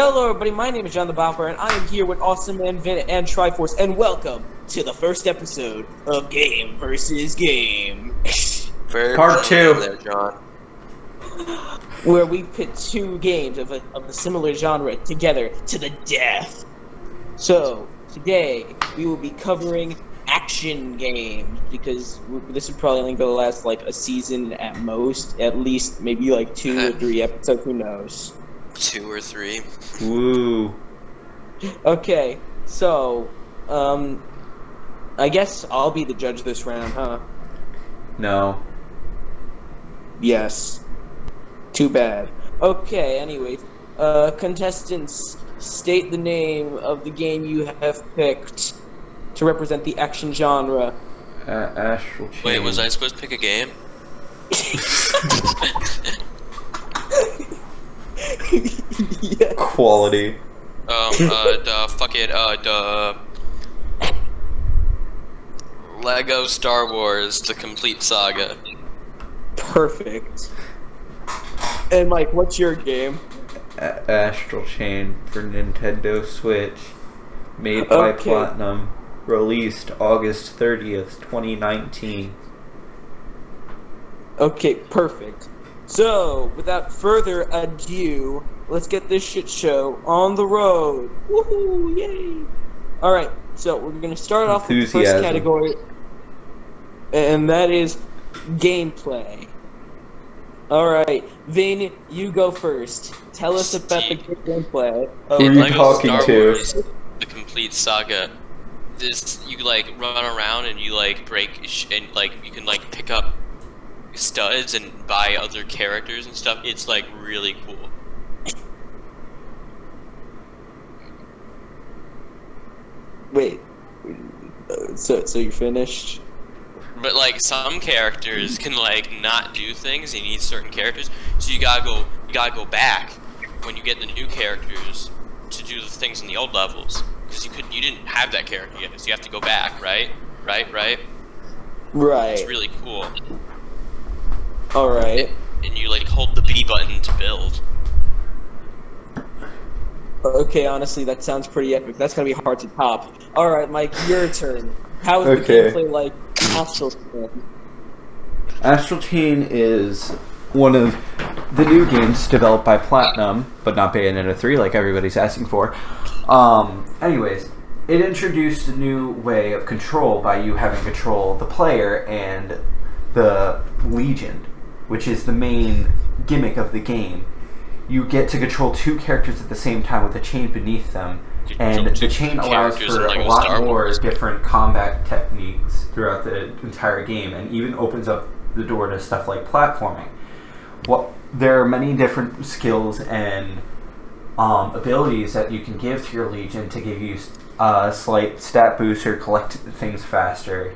Hello, everybody. My name is John the Bopper, and I am here with Awesome Man Vin and Triforce, and welcome to the first episode of Game versus Game, Very Part two. There, John. where we pit two games of a, of a similar genre together to the death. So today we will be covering action games because this would probably only go last like a season at most, at least maybe like two or three episodes. Who knows? Two or three. Woo. Okay, so, um, I guess I'll be the judge this round, huh? No. Yes. Too bad. Okay, anyways, uh, contestants, state the name of the game you have picked to represent the action genre. Uh, astral chain. Wait, was I supposed to pick a game? yeah. Quality. Um, uh, duh, fuck it, uh, duh. Lego Star Wars: The Complete Saga. Perfect. And Mike, what's your game? A- astral chain for Nintendo Switch. Made by Okay. Platinum. Released August 30th, 2019. Okay, perfect. So, without further ado, let's get this shit show on the road. Woohoo! Yay! Alright, so we're gonna start off with the first category, and that is gameplay. Alright, Vin, you go first. Tell us about the Steve. gameplay. Who of- are you Lego talking Star to? Wars: The Complete Saga. This you like run around and you like break sh- and like you can like pick up studs and buy other characters and stuff. It's like really cool. Wait, so so you finished? But like some characters can like not do things. You need certain characters, so you gotta go. You gotta go back when you get the new characters to do the things in the old levels because you couldn't. You didn't have that character yet, so you have to go back. Right, right, right. Right. It's really cool. Alright. And you like hold the B button to build. Okay, honestly, that sounds pretty epic. That's gonna be hard to top. All right, Mike, your turn. How is Okay. the gameplay like? Astral Chain? Astral Chain is one of the new games developed by Platinum, but not Bayonetta 3 like everybody's asking for. Um, anyways, it introduced a new way of control by you having control of the player and the Legion, which is the main gimmick of the game. You get to control two characters at the same time with a chain beneath them, and control the chain allows for in a lot Star more Wars. different combat techniques throughout the entire game, and even opens up the door to stuff like platforming. Well, there are many different skills and um, abilities that you can give to your Legion to give you a slight stat boost or collect things faster,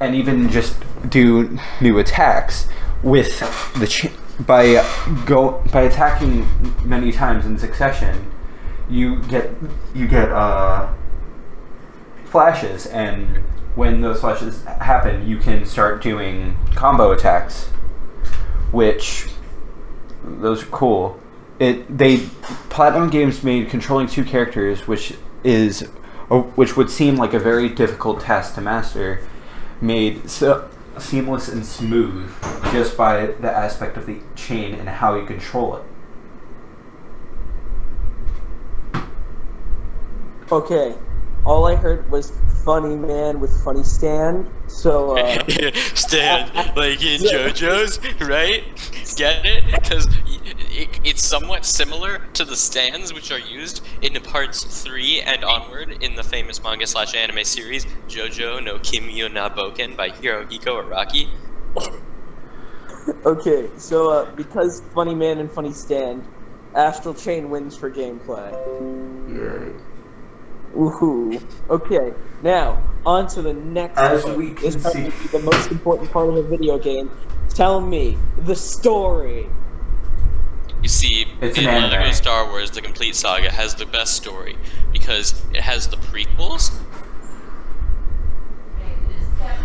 and even just do new attacks with the ch- by go by attacking many times in succession. You get you get uh, flashes, and when those flashes happen, you can start doing combo attacks, which those are cool. It they Platinum Games made controlling two characters, which is uh, which would seem like a very difficult task to master, made so seamless and smooth just by the aspect of the chain and how you control it. Okay, all I heard was funny man with funny stand. So uh, Stand like in JoJo's, right? Get it? Because it, it's somewhat similar to the stands which are used in parts three and onward in the famous manga slash anime series JoJo no Kimyo na Boken by Hirohiko Araki. okay, so uh, because funny man and funny stand, Astral Chain wins for gameplay. Yay. Woohoo! Okay, now on to the next. As part. we can see- be the most important part of a video game. Tell me the story. You see, It's in an Lego. Star Wars, the complete saga has the best story because it has the prequels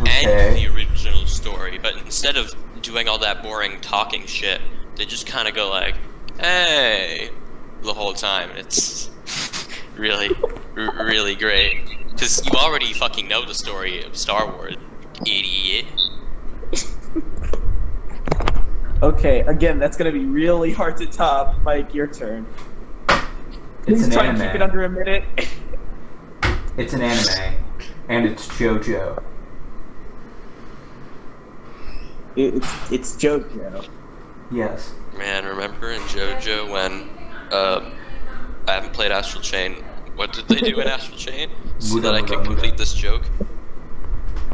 and the original story. But instead of doing all that boring talking shit, they just kind of go like, "Hey, the whole time. It's really, really great. Because you already fucking know the story of Star Wars, idiot. Okay, again, that's gonna be really hard to top. Mike, your turn. It's Please an try and keep it anime. under a minute. It's an anime, and it's JoJo. It- It's, it's JoJo. Yes. Man, remember in JoJo when uh, I haven't played Astral Chain? What did they do in Astral Chain so that I muda, could complete this joke?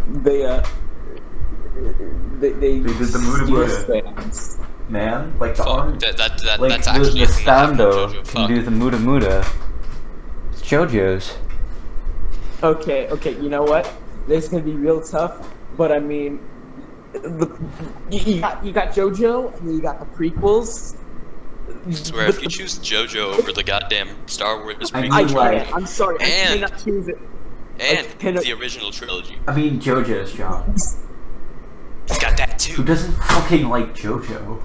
They uh, they they, They did the Muda steal Muda. Man, like the Fuck, arm. that, that, that, Like that's the, actually the a thing that happened in Stando can Fuck. do the Muda Muda. It's JoJo's. Okay, okay, you know what? This is gonna be real tough, but I mean, the, you, you got you got JoJo, and then you got the prequels. I swear, if you choose JoJo over the goddamn Star Wars I prequel I mean, like- can't. I'm sorry, I And- cannot choose it. and I cannot- the original trilogy, I mean, JoJo's John. That Who doesn't fucking like JoJo?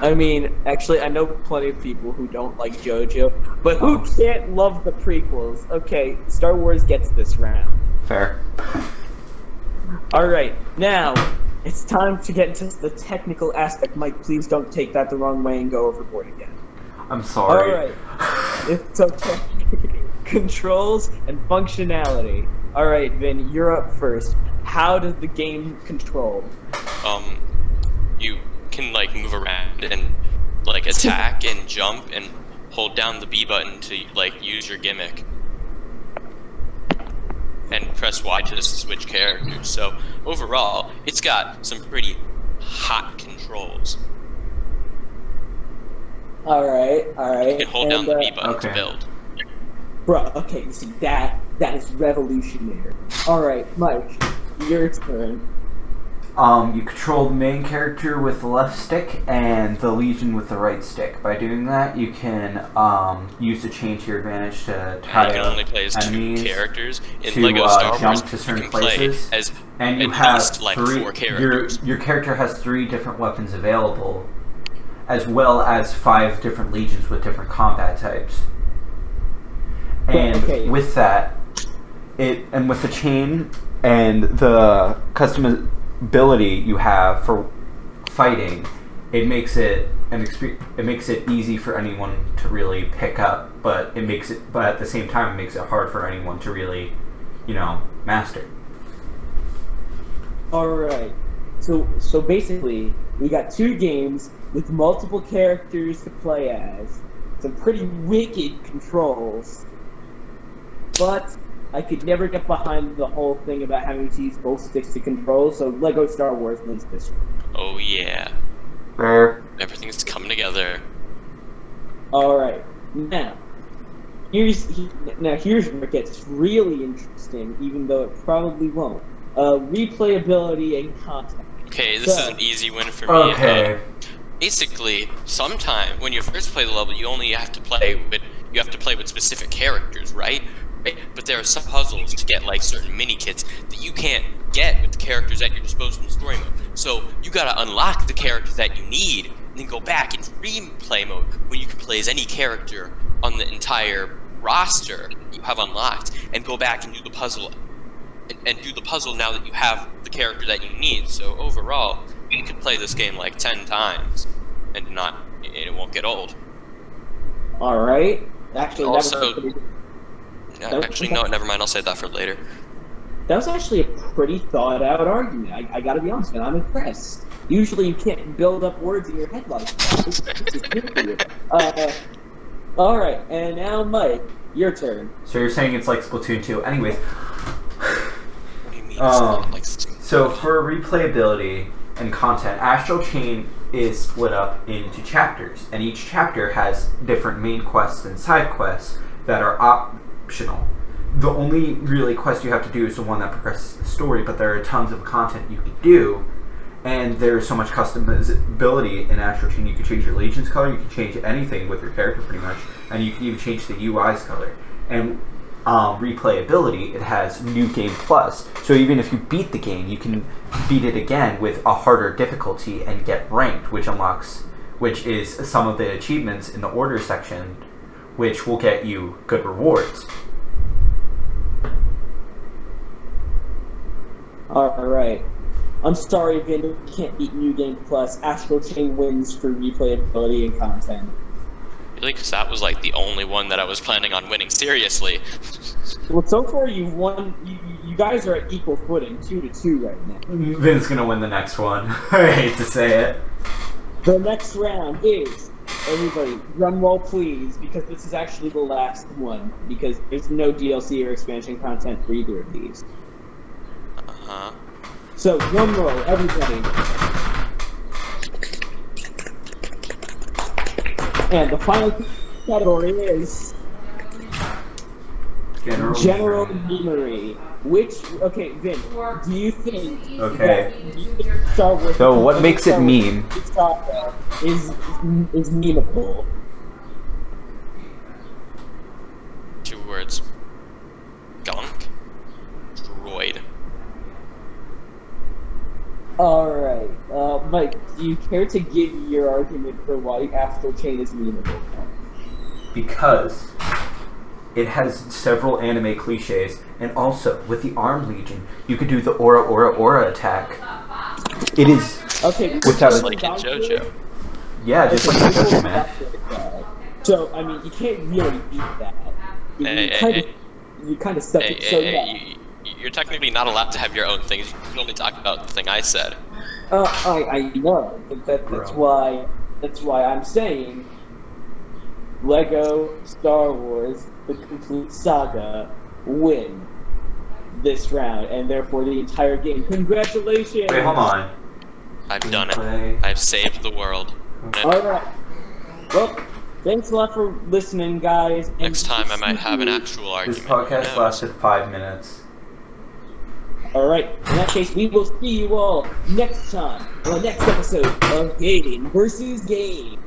I mean, actually, I know plenty of people who don't like JoJo, but who Oh. can't love the prequels? Okay, Star Wars gets this round. Fair. All right, now it's time to get into the technical aspect. Mike, please don't take that the wrong way and go overboard again. I'm sorry. All right, it's okay. Controls and functionality. All right, Vin, you're up first. How does the game control? Um, you can like move around and like attack and jump and hold down the B button to like use your gimmick. And press Y to switch characters. So overall, it's got some pretty hot controls. All right, all right. You can hold down and, the uh, B button Okay. to build. Bro, okay, you see that that is revolutionary. All right, Mike, your turn. Um, you control the main character with the left stick and the Legion with the right stick. By doing that, you can um, use the chain to your advantage to And tie you can up only play as two enemies. characters. In to, Lego uh, Star jump Wars, to you certain can play places, as And you have least like three. four your your character has three different weapons available, as well as five different legions with different combat types. And okay. with that, it and with the chain and the customability you have for fighting, it makes it an expe- it makes it easy for anyone to really pick up, but it makes it but at the same time it makes it hard for anyone to really, you know, master. All right. So so basically, we got two games with multiple characters to play as. Some pretty wicked controls. But I could never get behind the whole thing about having to use both sticks to control, so Lego Star Wars wins this one. Oh yeah, Fair. everything's coming together. All right. Now, here's he, now here's where it gets really interesting, even though it probably won't. Uh, replayability and content. Okay, this So- is an easy win for me. Okay. Uh, basically, sometime when you first play the level, you only have to play with you have to play with specific characters, right? Right? But there are some puzzles to get like certain mini kits that you can't get with the characters at your disposal in story mode. So you gotta unlock the characters that you need, and then go back in free play mode when you can play as any character on the entire roster you have unlocked, and go back and do the puzzle and, and do the puzzle now that you have the character that you need. So overall, you could play this game like ten times and not it won't get old. All right. Actually, that Also- was a Yeah, Nope. Actually, no, never mind. I'll save that for later. that was actually a pretty thought out argument. I, I got to be honest, man. I'm impressed. Usually, you can't build up words in your head like that. This, this is new for you. Uh, all right, and now Mike, your turn. So you're saying it's like Splatoon 2. Anyways, What do you mean? Um, it's not like so for replayability and content, Astral Chain is split up into chapters, and each chapter has different main quests and side quests that are optional. The only really quest you have to do is the one that progresses the story, but there are tons of content you can do, and there's so much customizability in Astral Chain. You can change your Legion's color, you can change anything with your character pretty much, and you can even change the UI's color. And um, replayability, it has New Game Plus. So even if you beat the game, you can beat it again with a harder difficulty and get ranked, which unlocks, which is some of the achievements in the order section, which will get you good rewards. Alright. I'm sorry, Vin, we can't beat New Game Plus. Astral Chain wins for replayability and content. Really, because that was like the only one that I was planning on winning seriously. Well, so far you've won. You, you guys are at equal footing, two to two right now. Vin's gonna win the next one. I hate to say it. The next round is everybody drum roll, please, because this is actually the last one. Because there's no DLC or expansion content for either of these. Uh huh. So drum roll, everybody. And the final category is General. general memory. Which okay, Vin, do you think Okay. do you Star Wars So what makes it Star Wars meme? Is is memeable? Two words. Gonk. Droid. Alright. Uh, Mike, do you care to give your argument for why Astral Chain is memeable? because it has several anime cliches, and also with the Arm Legion, you could do the Ora Ora Ora attack. It is, Okay, Without- Just like in JoJo. yeah, just like Okay, JoJo, man. So I mean, you can't really beat that. You, Hey, hey, kind hey. of, you kind of stuck Hey, it. So hey, yeah. hey, you, you're technically not allowed to have your own things. You can only talk about the thing I said. Uh, I I know, but that, that's Bro. why that's why I'm saying Lego Star Wars the complete saga win this round and therefore the entire game. Congratulations! Wait, hold on. I've done it. I've saved the world. All right. Well, thanks a lot for listening, guys. and Next time I might have an actual argument. This podcast lasted five minutes. All right. In that case, we will see you all next time on the next episode of Game versus Game.